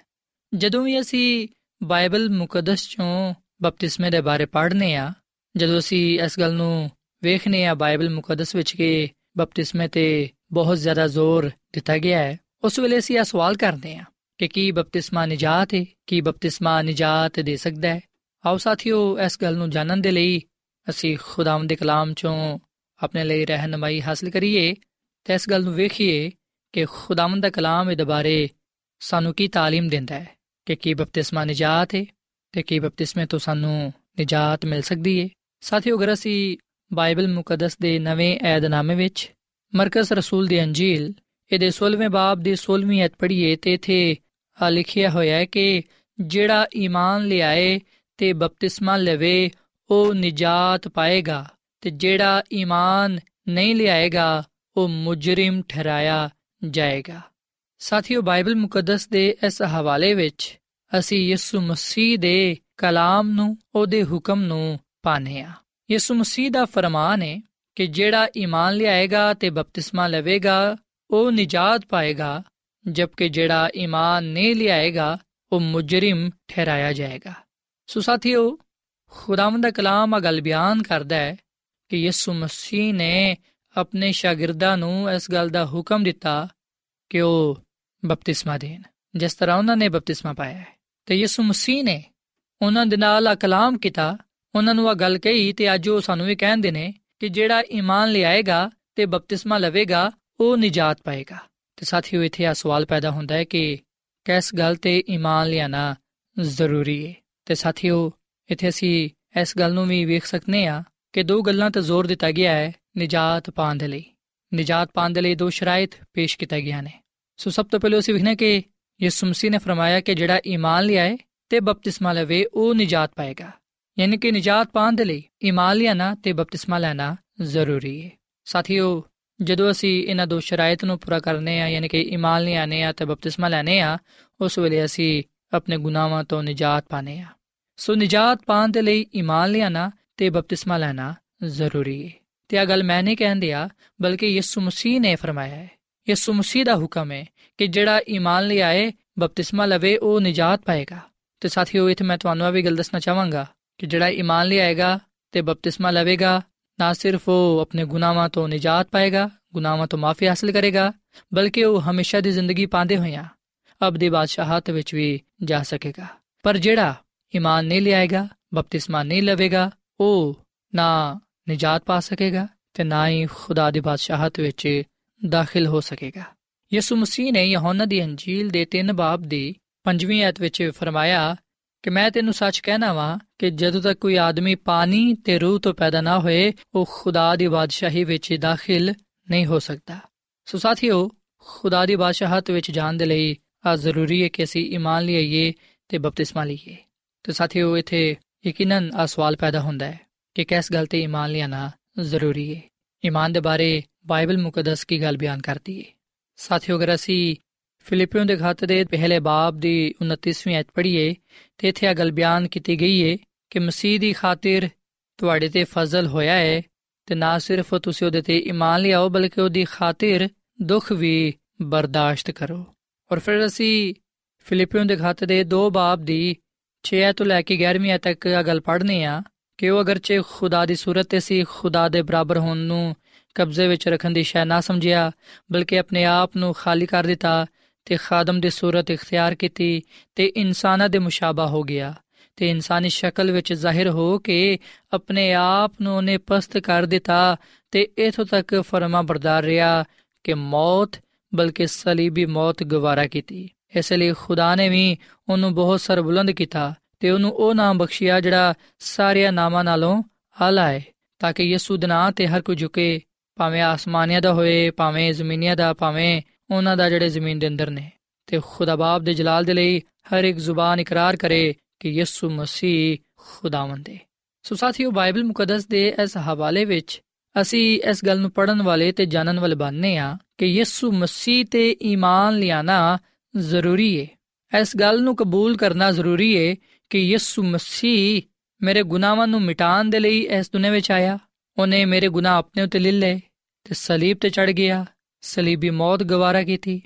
ਜਦੋਂ ਵੀ ਅਸੀਂ ਬਾਈਬਲ ਮੁਕੱਦਸ ਚੋਂ ਬਪਤਿਸਮੇ ਦੇ ਬਾਰੇ ਪੜ੍ਹਨੇ ਆ, ਜਦੋਂ ਅਸੀਂ ਇਸ ਗੱਲ ਨੂੰ ਵੇਖਨੇ ਆ ਬਾਈਬਲ ਮੁਕੱਦਸ ਵਿੱਚ ਕਿ ਬਪਤਿਸਮੇ ਤੇ ਬਹੁਤ ਜ਼ਿਆਦਾ ਜ਼ੋਰ ਦਿੱਤਾ ਗਿਆ ਹੈ ਉਸ ਵੇਲੇ ਅਸੀਂ ਇਹ ਸਵਾਲ ਕਰਦੇ ਆ ਕਿ ਕੀ ਬਪਤਿਸਮਾ ਨਿਜਾਤ ਹੈ ਕੀ ਬਪਤਿਸਮਾ ਨਿਜਾਤ ਦੇ ਸਕਦਾ ਹੈ ਆਓ ਸਾਥੀਓ ਇਸ ਗੱਲ ਨੂੰ ਜਾਣਨ ਦੇ ਲਈ ਅਸੀਂ ਖੁਦਾਵੰਦ ਦੇ ਕਲਾਮ ਚੋਂ ਆਪਣੇ ਲਈ ਰਹਿਨਮਾਈ ਹਾਸਲ ਕਰੀਏ ਤੇ ਇਸ ਗੱਲ ਨੂੰ ਵੇਖੀਏ ਕਿ ਖੁਦਾਵੰਦ ਦਾ ਕਲਾਮ ਇਹਦੇ ਬਾਰੇ ਸਾਨੂੰ ਕੀ تعلیم ਦਿੰਦਾ ਹੈ ਕਿ ਕੀ ਬਪਤਿਸਮਾ ਨਿਜਾਤ ਹੈ ਤੇ ਕੀ ਬਪਤਿਸਮੇ ਤੋਂ ਸਾਨੂੰ ਨਿਜਾਤ ਮਿਲ ਸਕਦੀ ਹੈ ਸਾਥੀਓ ਅਗਰ ਅਸੀਂ ਬਾਈਬਲ ਮੁਕੱਦਸ ਦੇ ਨਵੇਂ ਏਧਨਾਮੇ ਵਿੱਚ ਮਰਕਸ ਰਸੂਲ ਦੀ ਅੰਜੀਲ, ਇਹਦੇ 16ਵੇਂ ਬਾਬ ਦੀ 16ਵੀਂ ਅਧ ਪੜ੍ਹੀਏ ਤੇ ਇਥੇ ਆ ਲਿਖਿਆ ਹੋਇਆ ਹੈ ਕਿ ਜਿਹੜਾ ਈਮਾਨ ਲਿਆਏ ਤੇ ਬਪਤਿਸਮਾ ਲਵੇ, ਉਹ ਨਿਜਾਤ ਪਾਏਗਾ ਤੇ ਜਿਹੜਾ ਈਮਾਨ ਨਹੀਂ ਲਿਆਏਗਾ, ਉਹ ਮੁਜਰਮ ਠਹਿਰਾਇਆ ਜਾਏਗਾ। ਸਾਥੀਓ, ਬਾਈਬਲ ਮੁਕੱਦਸ ਦੇ ਇਸ ਹਵਾਲੇ ਵਿੱਚ ਅਸੀਂ ਯਿਸੂ ਮਸੀਹ ਦੇ ਕਲਾਮ ਨੂੰ, ਉਹਦੇ ਹੁਕਮ ਨੂੰ ਪਾਣੇ ਆ ਯਿਸੂ ਮਸੀਹ ਦਾ ਫਰਮਾਨ ਹੈ ਕਿ ਜਿਹੜਾ ਈਮਾਨ ਲਿਆਏਗਾ ਤੇ ਬਪਤਿਸਮਾ ਲਵੇਗਾ, ਉਹ ਨਿਜਾਤ ਪਾਏਗਾ, ਜਦਕਿ ਜਿਹੜਾ ਈਮਾਨ ਨਹੀਂ ਲਿਆਏਗਾ, ਉਹ ਮੁਜਰਮ ਠਹਿਰਾਇਆ ਜਾਏਗਾ। ਸੋ ਸਾਥੀਓ, ਖੁਦਾਵੰਦ ਦਾ ਕਲਾਮ ਆ ਗੱਲ ਬਿਆਨ ਕਰਦਾ ਹੈ ਕਿ ਯਿਸੂ ਮਸੀਹ ਨੇ ਆਪਣੇ ਸ਼ਾਗਿਰਦਾਂ ਨੂੰ ਇਸ ਗੱਲ ਦਾ ਹੁਕਮ ਦਿੱਤਾ ਕਿ ਉਹ ਬਪਤਿਸਮਾ ਦੇਣ, ਜਿਸ ਤਰ੍ਹਾਂ ਉਹਨਾਂ ਨੇ ਬਪਤਿਸਮਾ ਪਾਇਆ ਹੈ। ਤੇ ਯਿਸੂ ਮਸੀਹ ਨੇ ਉਹਨਾਂ ਦੇ ਨਾਲ ਆ ਕਲਾਮ ਕੀਤਾ ਉਹਨਾਂ ਨੂੰ ਆ ਗੱਲ ਕਹੀ ਤੇ ਅੱਜ ਉਹ ਸਾਨੂੰ ਵੀ ਕਹਿੰਦੇ ਨੇ ਕਿ ਜਿਹੜਾ ਈਮਾਨ ਲਿਆਏਗਾ ਤੇ ਬਪਤਿਸਮਾ ਲਵੇਗਾ, ਉਹ ਨਿਜਾਤ ਪਾਏਗਾ। ਤੇ ਸਾਥੀਓ, ਇੱਥੇ ਆ ਸਵਾਲ ਪੈਦਾ ਹੁੰਦਾ ਹੈ ਕਿ ਕਿਸ ਗੱਲ ਤੇ ਈਮਾਨ ਲਿਆਣਾ ਜ਼ਰੂਰੀ ਹੈ ਤੇ ਸਾਥੀਓ, ਇੱਥੇ ਅਸੀਂ ਇਸ ਗੱਲ ਨੂੰ ਵੀ ਵੇਖ ਸਕਨੇ ਆ ਕਿ ਦੋ ਗੱਲਾਂ ਤੇ ਜ਼ੋਰ ਦਿੱਤਾ ਗਿਆ ਹੈ ਨਿਜਾਤ ਪਾਉਣ ਦੇ ਲਈ। ਨਿਜਾਤ ਪਾਉਣ ਦੇ ਲਈ ਦੋ ਸ਼ਰਾਇਤ ਪੇਸ਼ ਕੀਤਾ ਗਿਆ ਨੇ। ਸੋ ਸਭ ਤੋਂ ਪਹਿਲਾਂ ਅਸੀਂ ਵਿਖਣਾ ਕਿ ਯਿਸੂ ਮਸੀਹ ਨੇ ਫਰਮਾਇਆ ਕਿ ਜਿਹੜਾ ਈਮਾਨ ਲਿਆਏ ਤੇ ਬਪਤਿਸਮਾ ਲਵੇ, ਉਹ ਨਿਜਾਤ ਪਾਏਗਾ। ਯਾਨੀ ਕਿ ਨਿਜਾਤ ਪਾਉਣ ਦੇ ਲਈ ਈਮਾਨ ਲਿਆਣਾ ਤੇ ਬਪਤਿਸਮਾ ਲੈਣਾ ਜ਼ਰੂਰੀ ਹੈ। ਸਾਥੀਓ, ਜਦੋਂ ਅਸੀਂ ਇਹਨਾਂ ਦੋ ਸ਼ਰਾਇਤ ਨੂੰ ਪੂਰਾ ਕਰਨੇ ਆ, ਯਾਨੀ ਕਿ ਈਮਾਨ ਲਿਆਣੇ ਆ ਤੇ ਬਪਤਿਸਮਾ ਲੈਣੇ ਆ, ਉਸ ਵੇਲੇ ਅਸੀਂ ਆਪਣੇ ਗੁਨਾਹਾਂ ਤੋਂ ਨਿਜਾਤ ਪਾਣੇ ਆ। ਸੋ ਨਿਜਾਤ ਪਾਉਣ ਦੇ ਲਈ ਈਮਾਨ ਲਿਆਣਾ ਤੇ ਬਪਤਿਸਮਾ ਲੈਣਾ ਜ਼ਰੂਰੀ ਹੈ। ਤੇ ਇਹ ਗੱਲ ਮੈਂ ਨਹੀਂ ਕਹਿੰਦੀ ਆ, ਬਲਕਿ ਯਿਸੂ ਮਸੀਹ ਨੇ ਫਰਮਾਇਆ ਹੈ। ਯਿਸੂ ਮਸੀਹ ਦਾ ਹੁਕਮ ਹੈ ਕਿ ਜਿਹੜਾ ਈਮਾਨ ਲਿਆਏ, ਬਪਤਿਸਮਾ ਲਵੇ, ਉਹ ਨਿਜਾਤ ਪਾਏਗਾ। ਤੇ ਸਾਥੀਓ, ਇਥੇ ਮੈਂ ਤੁਹਾਨੂੰ ਇਹ ਵੀ ਗੱਲ ਦੱਸਣਾ ਚਾਹਾਂਗਾ। ਕਿ ਜਿਹੜਾ ਈਮਾਨ ਲਿਆਏਗਾ ਤੇ ਬਪਤਿਸਮਾ ਲਵੇਗਾ, ਨਾ ਸਿਰਫ ਉਹ ਆਪਣੇ ਗੁਨਾਹਾਂ ਤੋਂ ਨਿਜਾਤ ਪਾਏਗਾ, ਗੁਨਾਹਾਂ ਤੋਂ ਮਾਫੀ ਹਾਸਲ ਕਰੇਗਾ, ਬਲਕਿ ਉਹ ਹਮੇਸ਼ਾ ਦੀ ਜ਼ਿੰਦਗੀ ਪਾਉਂਦੇ ਹੋਇਆ ਅਬਦੀ ਬਾਦਸ਼ਾਹਤ ਵਿੱਚ ਵੀ ਜਾ ਸਕੇਗਾ। ਪਰ ਜਿਹੜਾ ਈਮਾਨ ਨਹੀਂ ਲਿਆਏਗਾ ਬਪਤਿਸਮਾ ਨਹੀਂ ਲਵੇਗਾ, ਉਹ ਨਾ ਨਿਜਾਤ ਪਾ ਸਕੇਗਾ ਤੇ ਨਾ ਹੀ ਖੁਦਾ ਦੀ ਬਾਦਸ਼ਾਹਤ ਵਿੱਚ ਦਾਖਲ ਹੋ ਸਕੇਗਾ। ਯਿਸੂ ਮਸੀਹ ਨੇ ਯਹੋਨਾ ਦੀ ਅੰਜੀਲ ਦੇ 3 ਬਾਬ ਦੀ 5ਵੀਂ ਆਇਤ ਵਿੱਚ ਫਰਮਾਇਆ ਕਿ ਮੈਂ ਤੈਨੂੰ ਸੱਚ ਕਹਿਣਾ ਵਾਂ ਕਿ ਜਦੋਂ ਤੱਕ ਕੋਈ ਆਦਮੀ ਪਾਣੀ ਤੇ ਰੂਹ ਤੋਂ ਪੈਦਾ ਨਾ ਹੋਏ, ਉਹ ਖੁਦਾ ਦੀ ਬਾਦਸ਼ਾਹੀ ਵਿੱਚ ਦਾਖਲ ਨਹੀਂ ਹੋ ਸਕਦਾ। ਸੋ ਸਾਥੀਓ, ਖੁਦਾ ਦੀ ਬਾਦਸ਼ਾਹਤ ਵਿੱਚ ਜਾਣ ਦੇ ਲਈ ਆ ਜ਼ਰੂਰੀ ਹੈ ਕਿ ਅਸੀਂ ਈਮਾਨ ਲਈਏ ਤੇ ਬਪਤਿਸਮਾ ਲਈਏ। ਤੇ ਸਾਥੀਓ, ਇਥੇ ਯਕੀਨਨ ਆ ਸਵਾਲ ਪੈਦਾ ਹੁੰਦਾ ਹੈ ਕਿ ਕਿਸ ਗੱਲ ਤੇ ਈਮਾਨ ਲਿਆਣਾ ਜ਼ਰੂਰੀ ਹੈ? ਈਮਾਨ ਦੇ ਬਾਰੇ ਬਾਈਬਲ ਮੁਕੱਦਸ ਕੀ ਗੱਲ ਬਿਆਨ ਕਰਦੀ ਹੈ? ਸਾਥੀਓ, ਅਗਰ ਅਸੀਂ ਫਿਲੀਪੀਓ ਦੇ ਖਾਤੇ ਦੇ ਪਹਿਲੇ ਬਾਬ ਦੀ 29ਵੀਂ ਐਤ ਪੜ੍ਹੀਏ ਤੇ ਇੱਥੇ ਆ ਗੱਲ ਬਿਆਨ ਕੀਤੀ ਗਈ ਹੈ ਕਿ ਮਸੀਹ ਦੀ ਖਾਤਰ ਤੁਹਾਡੇ ਤੇ ਫਜ਼ਲ ਹੋਇਆ ਹੈ ਤੇ ਨਾ ਸਿਰਫ ਤੁਸੀਂ ਉਹਦੇ ਤੇ ਈਮਾਨ ਲਿਆਓ, ਬਲਕਿ ਉਹਦੀ ਖਾਤਰ ਦੁੱਖ ਵੀ ਬਰਦਾਸ਼ਤ ਕਰੋ। ਔਰ ਫਿਰ ਅਸੀਂ ਫਿਲੀਪੀਓ ਦੇ ਖਾਤੇ ਦੇ 2 ਬਾਬ ਦੀ 6 ਤੋਂ ਲੈ ਕੇ 11ਵੀਂ ਤੱਕ ਆ ਗੱਲ ਪੜ੍ਹਨੀ ਆ ਕਿ ਉਹ ਅਗਰਚੇ ਖੁਦਾ ਦੀ ਸੂਰਤ ਤੇ ਸੀ, ਖੁਦਾ ਦੇ ਬਰਾਬਰ ਹੋਣ ਨੂੰ ਕਬਜ਼ੇ ਵਿੱਚ ਰੱਖਣ ਦੀ ਸ਼ੈ ਨਾ ਸਮਝਿਆ, ਬਲਕਿ ਆਪਣੇ ਆਪ ਨੂੰ ਖਾਲੀ ਕਰ ਦਿੱਤਾ ਤੇ ਖਾਦਮ ਦੀ ਸੂਰਤ ਇਖਤਿਆਰ ਕੀਤੀ ਤੇ ਇਨਸਾਨਾਂ ਦੇ ਮੁਸ਼ਾਬਾ ਹੋ ਗਿਆ। ਤੇ ਇਨਸਾਨੀ ਸ਼ਕਲ ਵਿੱਚ ਜ਼ਾਹਿਰ ਹੋ ਕੇ ਆਪਣੇ ਆਪ ਨੂੰ ਉਹਨੇ ਪਸਤ ਕਰ ਦਿੱਤਾ ਤੇ ਇਥੋਂ ਤੱਕ ਫਰਮਾ ਬਰਦਾਰ ਰਿਹਾ ਕਿ ਮੌਤ, ਬਲਕਿ ਸਲੀਬੀ ਮੌਤ ਗਵਾਰਾ ਕੀਤੀ। ਇਸ ਲਈ ਖੁਦਾ ਨੇ ਵੀ ਉਹਨੂੰ ਬਹੁਤ ਸਰਬੁਲੰਦ ਕੀਤਾ ਤੇ ਉਹਨੂੰ ਉਹ ਨਾਮ ਬਖਸ਼ਿਆ ਜਿਹੜਾ ਸਾਰਿਆਂ ਨਾਮਾਂ ਨਾਲੋਂ ਆਲਾ ਹੈ, ਤਾਂ ਕਿ ਯਿਸੂ ਦੇ ਨਾਂ ਤੇ ਹਰ ਕੋਈ ਝੁਕੇ, ਭਾਵੇਂ ਆਸਮਾਨੀਆਂ ਦਾ ਹੋਏ, ਭਾਵੇਂ ਜ਼ਮੀਨੀਆਂ ਦਾ, ਭਾਵੇਂ ਉਹਨਾਂ ਦਾ ਜਿਹੜੇ ਜ਼ਮੀਨ ਦੇ ਅੰਦਰ ਨੇ ਤੇ ਖੁਦਾ ਬਾਪ ਦੇ ਜਲਾਲ ਦੇ ਲਈ ਹਰ ਇੱਕ ਜ਼ੁਬਾਨ ਇਕਰਾਰ ਕਰੇ ਕਿ ਯਿਸੂ ਮਸੀਹ ਖੁਦਾਵੰਦ ਹੈ ਸੋ ਸਾਥੀਓ, ਬਾਈਬਲ ਮੁਕੱਦਸ ਦੇ ਇਸ ਹਵਾਲੇ ਵਿੱਚ ਅਸੀਂ ਇਸ ਗੱਲ ਨੂੰ ਪੜਨ ਵਾਲੇ ਤੇ ਜਾਣਨ ਵਾਲੇ ਬਣਨੇ ਆ ਕਿ ਯਿਸੂ ਮਸੀਹ ਤੇ ਈਮਾਨ ਲਿਆਣਾ ਜ਼ਰੂਰੀ ਹੈ ਇਸ ਗੱਲ ਨੂੰ ਕਬੂਲ ਕਰਨਾ ਜ਼ਰੂਰੀ ਹੈ ਕਿ ਯਿਸੂ ਮਸੀਹ ਮੇਰੇ ਗੁਨਾਹਾਂ ਨੂੰ ਮਿਟਾਉਣ ਦੇ ਲਈ ਇਸ ਦੁਨੀਆਂ ਵਿੱਚ ਆਇਆ। ਉਹਨੇ ਮੇਰੇ ਗੁਨਾਹ ਆਪਣੇ ਉੱਤੇ ਲੈ ਲਏ ਤੇ ਸਲੀਬ ਤੇ ਚੜ ਗਿਆ। ਸਲੀਬੀ ਮੌਤ ਗਵਾਰਾ ਕੀਤੀ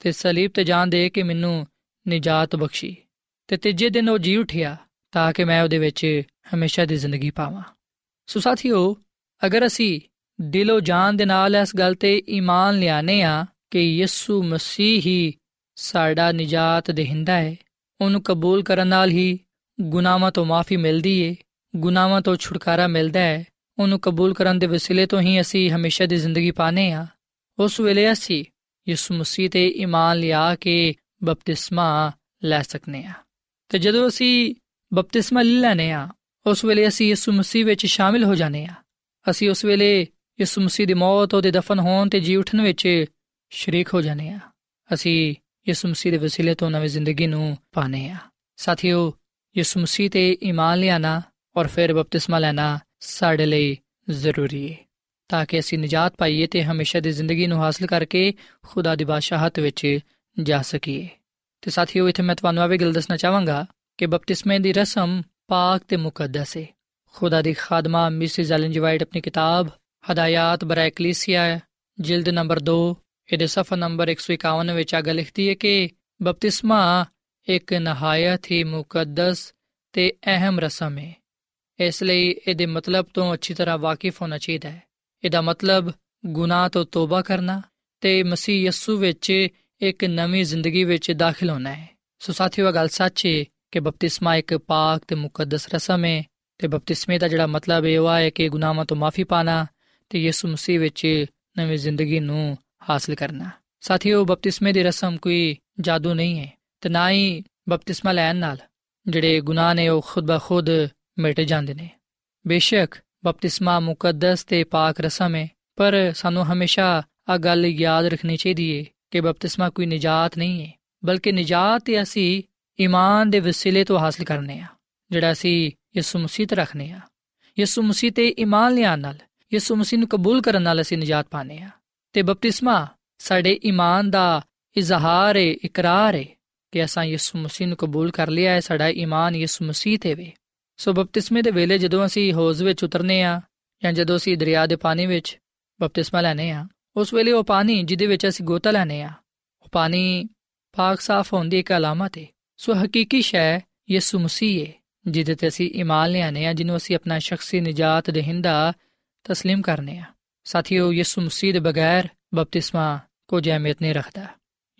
ਤੇ ਸਲੀਬ ਤੇ ਜਾਨ ਦੇ ਕੇ ਮੈਨੂੰ ਨਿਜਾਤ ਬਖਸ਼ੀ ਤੇ ਤੀਜੇ ਦਿਨ ਉਹ ਜੀ ਉਠਿਆ ਤਾਂ ਕਿ ਮੈਂ ਉਹਦੇ ਵਿੱਚ ਹਮੇਸ਼ਾ ਦੀ ਜ਼ਿੰਦਗੀ ਪਾਵਾਂ। ਸੋ ਸਾਥੀਓ, ਅਗਰ ਅਸੀਂ ਦਿਲੋਂ ਜਾਨ ਦੇ ਨਾਲ ਇਸ ਗੱਲ ਤੇ ਈਮਾਨ ਲਿਆਨੇ ਆ ਕਿ ਯਿਸੂ ਮਸੀਹ ਹੀ ਸਾਡਾ ਨਿਜਾਤ ਦੇਹਿੰਦਾ ਹੈ, ਉਹਨੂੰ ਕਬੂਲ ਕਰਨ ਨਾਲ ਹੀ ਗੁਨਾਹਾਂ ਤੋਂ ਮਾਫੀ ਮਿਲਦੀ ਏ, ਗੁਨਾਹਾਂ ਤੋਂ ਛੁਟਕਾਰਾ ਮਿਲਦਾ ਹੈ, ਉਹਨੂੰ ਕਬੂਲ ਕਰਨ ਦੇ ਵਸੀਲੇ ਤੋਂ ਹੀ ਅਸੀਂ ਹਮੇਸ਼ਾ ਦੀ ਜ਼ਿੰਦਗੀ ਪਾਣੇ ਆ ਉਸ ਵੇਲੇ ਅਸੀਂ ਯਿਸੂ ਮਸੀਹ ਤੇ ਈਮਾਨ ਲਿਆ ਕੇ ਬਪਤਿਸਮਾ ਲੈ ਸਕਨੇ ਆ। ਤੇ ਜਦੋਂ ਅਸੀਂ ਬਪਤਿਸਮਾ ਲੈ ਲੈਨੇ ਆ, ਉਸ ਵੇਲੇ ਅਸੀਂ ਯਿਸੂ ਮਸੀਹ ਵਿੱਚ ਸ਼ਾਮਿਲ ਹੋ ਜਾਂਦੇ ਆ। ਅਸੀਂ ਉਸ ਵੇਲੇ ਯਿਸੂ ਮਸੀਹ ਦੀ ਮੌਤ ਉਹਦੇ ਦਫਨ ਹੋਣ ਤੇ ਜੀ ਉਠਣ ਵਿੱਚ ਸ਼ਰੀਕ ਹੋ ਜਾਂਦੇ ਆ। ਅਸੀਂ ਯਿਸੂ ਮਸੀਹ ਦੇ ਵਸੀਲੇ ਤੋਂ ਨਵੀਂ ਜ਼ਿੰਦਗੀ ਨੂੰ ਪਾਣੇ ਆ। ਸਾਥੀਓ, ਯਿਸੂ ਮਸੀਹ ਤੇ ਈਮਾਨ ਲਿਆਣਾ ਔਰ ਫਿਰ ਬਪਤਿਸਮਾ ਲੈਣਾ ਸਾਡੇ ਲਈ ਜ਼ਰੂਰੀ ਹੈ ਤਾਂ ਕਿ ਅਸੀਂ ਨਜਾਤ ਪਾਈਏ ਤੇ ਹਮੇਸ਼ਾ ਦੀ ਜ਼ਿੰਦਗੀ ਨੂੰ ਹਾਸਲ ਕਰਕੇ ਖੁਦਾ ਦੀ ਬਾਦਸ਼ਾਹਤ ਵਿੱਚ ਜਾ ਸਕੀਏ। ਤੇ ਸਾਥੀਓ, ਇਥੇ ਮੈਂ ਤੁਹਾਨੂੰ ਆਵੇ ਗੱਲ ਦੱਸਣਾ ਚਾਹਾਂਗਾ ਕਿ ਬਪਤਿਸਮੇ ਦੀ ਰਸਮ ਪਾਕ ਤੇ ਮੁਕੱਦਸ ਹੈ ਖੁਦਾ ਦੀ ਖਾਦਮਾ ਮਿਸਿਸ ਐਲਨ ਜੀ ਵਾਈਟ ਆਪਣੀ ਕਿਤਾਬ ਹਦਾਇਤ ਬਰਾ ਐਕਲੀਸੀਆ ਜਿਲਦ ਨੰਬਰ 2 ਇਹਦੇ ਸਫਾ ਨੰਬਰ 151 ਵਿੱਚ ਆਗਾ ਲਿਖਦੀ ਹੈ ਕਿ ਬਪਤਿਸਮਾ ਇੱਕ ਨਹਾਇਤ ਹੀ ਮੁਕੱਦਸ ਤੇ ਅਹਿਮ ਰਸਮ ਹੈ ਇਸ ਲਈ ਇਹਦੇ ਮਤਲਬ ਤੋਂ ਅੱਛੀ ਤਰ੍ਹਾਂ ਵਾਕਿਫ ਹੋਣਾ ਚਾਹੀਦਾ ਹੈ ਇਹਦਾ ਮਤਲਬ ਗੁਨਾਹ ਤੋਂ ਤੋਬਾ ਕਰਨਾ ਤੇ ਮਸੀਹ ਯਸੂ ਵਿੱਚ ਇੱਕ ਨਵੀਂ ਜ਼ਿੰਦਗੀ ਵਿੱਚ ਦਾਖਲ ਹੋਣਾ ਹੈ। ਸੋ ਸਾਥੀਓ ਗੱਲ ਸੱਚ ਹੈ ਕਿ ਬਪਤਿਸਮਾ ਇੱਕ ਪਾਕ ਤੇ ਮੁਕੱਦਸ ਰਸਮ ਹੈ ਤੇ ਬਪਤਿਸਮੇ ਦਾ ਜਿਹੜਾ ਮਤਲਬ ਇਹ ਹੈ ਕਿ ਗੁਨਾਹਾਂ ਤੋਂ ਮਾਫੀ ਪਾਣਾ ਤੇ ਯਿਸੂ ਮਸੀਹ ਵਿੱਚ ਨਵੀਂ ਜ਼ਿੰਦਗੀ ਨੂੰ ਹਾਸਲ ਕਰਨਾ। ਸਾਥੀਓ, ਬਪਤਿਸਮੇ ਦੀ ਰਸਮ ਕੋਈ ਜਾਦੂ ਨਹੀਂ ਹੈ ਤੇ ਨਾ ਹੀ ਬਪਤਿਸਮਾ ਲੈਣ ਨਾਲ ਜਿਹੜੇ ਗੁਨਾਹ ਨੇ ਉਹ ਖੁਦ ਬਖੁਦ ਖੁਦ ਮਿਟ ਜਾਂਦੇ ਨੇ। ਬੇਸ਼ੱਕ ਬਪਤਿਸਮਾ ਮੁਕੱਦਸ ਤੇ ਪਾਕ ਰਸਮ ਹੈ ਪਰ ਸਾਨੂੰ ਹਮੇਸ਼ਾ ਆ ਗੱਲ ਯਾਦ ਰੱਖਣੀ ਚਾਹੀਦੀ ਹੈ ਕਿ ਬਪਤਿਸਮਾ ਕੋਈ ਨਜਾਤ ਨਹੀਂ ਹੈ ਬਲਕਿ ਨਜਾਤ ਅਸੀਂ ਈਮਾਨ ਦੇ ਵਸੀਲੇ ਤੋਂ ਹਾਸਲ ਕਰਨੇ ਆ, ਜਿਹੜਾ ਅਸੀਂ ਯਿਸੂ ਮਸੀਹ ਤੇ ਰੱਖਨੇ ਆ। ਯਿਸੂ ਮਸੀਹ ਤੇ ਈਮਾਨ ਲਿਆਣ ਨਾਲ, ਯਿਸੂ ਮਸੀਹ ਨੂੰ ਕਬੂਲ ਕਰਨ ਨਾਲ ਅਸੀਂ ਨਜਾਤ ਪਾਣੇ ਆ। ਤੇ ਬਪਤਿਸਮਾ ਸਾਡੇ ਈਮਾਨ ਦਾ ਇਜ਼ਹਾਰ ਹੈ ਇਕਰਾਰ ਹੈ ਕਿ ਅਸਾਂ ਯਿਸੂ ਮਸੀਹ ਨੂੰ ਕਬੂਲ ਕਰ ਲਿਆ ਹੈ ਸਾਡਾ ਈਮਾਨ ਯਿਸੂ ਮਸੀਹ ਤੇ ਵੇ। ਸੋ ਬਪਤਿਸਮੇ ਦੇ ਵੇਲੇ ਜਦੋਂ ਅਸੀਂ ਹੌਜ਼ ਵਿੱਚ ਉਤਰਨੇ ਆ ਜਾਂ ਜਦੋਂ ਅਸੀਂ ਦਰਿਆ ਦੇ ਪਾਣੀ ਵਿੱਚ ਬਪਤਿਸਮਾ ਲੈਨੇ ਆ ਉਸ ਵੇਲੇ ਉਹ ਪਾਣੀ ਜਿਹਦੇ ਵਿੱਚ ਅਸੀਂ ਗੋਤਾ ਲੈਨੇ ਆ ਉਹ ਪਾਣੀ ਪਾਕ ਸਾਫ਼ ਹੋਣ ਦੀ ਇੱਕ ਅਲਾਮਤ ਹੈ ਸੋ ਹਕੀਕੀ ਸ਼ੈ ਯਿਸੂ ਮਸੀਹ ਹੈ ਜਿਹਦੇ ਤੇ ਅਸੀਂ ਈਮਾਨ ਲਿਆਨੇ ਆ ਜਿਹਨੂੰ ਅਸੀਂ ਆਪਣਾ ਸ਼ਖਸੀ ਨਜਾਤ ਦੇਹਿੰਦਾ تسلیم ਕਰਨੇ ਆ ਸਾਥੀਓ ਯਿਸੂ ਮਸੀਹ ਦੇ ਬਗੈਰ ਬਪਤਿਸਮਾ ਕੋਈ ਅਹਿਮੀਅਤ ਨਹੀਂ ਰੱਖਦਾ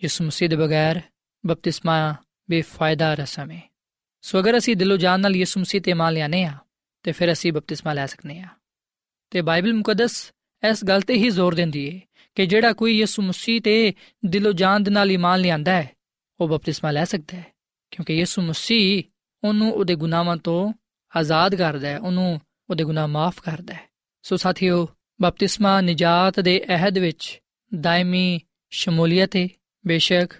ਯਿਸੂ ਮਸੀਹ ਦੇ ਬਗੈਰ ਬਪਤਿਸਮਾ ਬੇਫਾਇਦਾ ਰਸਮ ਹੈ ਸੋ ਅਗਰ ਅਸੀਂ ਦਿਲੋਂ ਜਾਨ ਨਾਲ ਯਿਸੂ ਮਸੀਹ ਤੇ ਈਮਾਨ ਲਿਆਨੇ ਆ, ਤੇ ਫਿਰ ਅਸੀਂ ਬਪਤਿਸਮਾ ਲੈ ਸਕਨੇ ਆ। ਤੇ ਬਾਈਬਲ ਮੁਕੱਦਸ ਇਸ ਗੱਲ ਤੇ ਹੀ ਜ਼ੋਰ ਦਿੰਦੀ ਹੈ ਕਿ ਜਿਹੜਾ ਕੋਈ ਯਿਸੂ ਮਸੀਹ ਤੇ ਦਿਲੋਂ ਜਾਨ ਦੇ ਨਾਲ ਈਮਾਨ ਲਿਆਂਦਾ ਹੈ, ਉਹ ਬਪਤਿਸਮਾ ਲੈ ਸਕਦਾ ਹੈ, ਕਿਉਂਕਿ ਯਿਸੂ ਮਸੀਹ ਉਹਨੂੰ ਉਹਦੇ ਗੁਨਾਹਾਂ ਤੋਂ ਆਜ਼ਾਦ ਕਰਦਾ ਹੈ, ਉਹਨੂੰ ਉਹਦੇ ਗੁਨਾਹ ਮਾਫ ਕਰਦਾ ਹੈ। ਸੋ ਸਾਥੀਓ, ਬਪਤਿਸਮਾ ਨਜਾਤ ਦੇ ਅਹਿਦ ਵਿੱਚ ਦਾਇਮੀ ਸ਼ਮੂਲੀਅਤ ਹੈ ਬੇਸ਼ੱਕ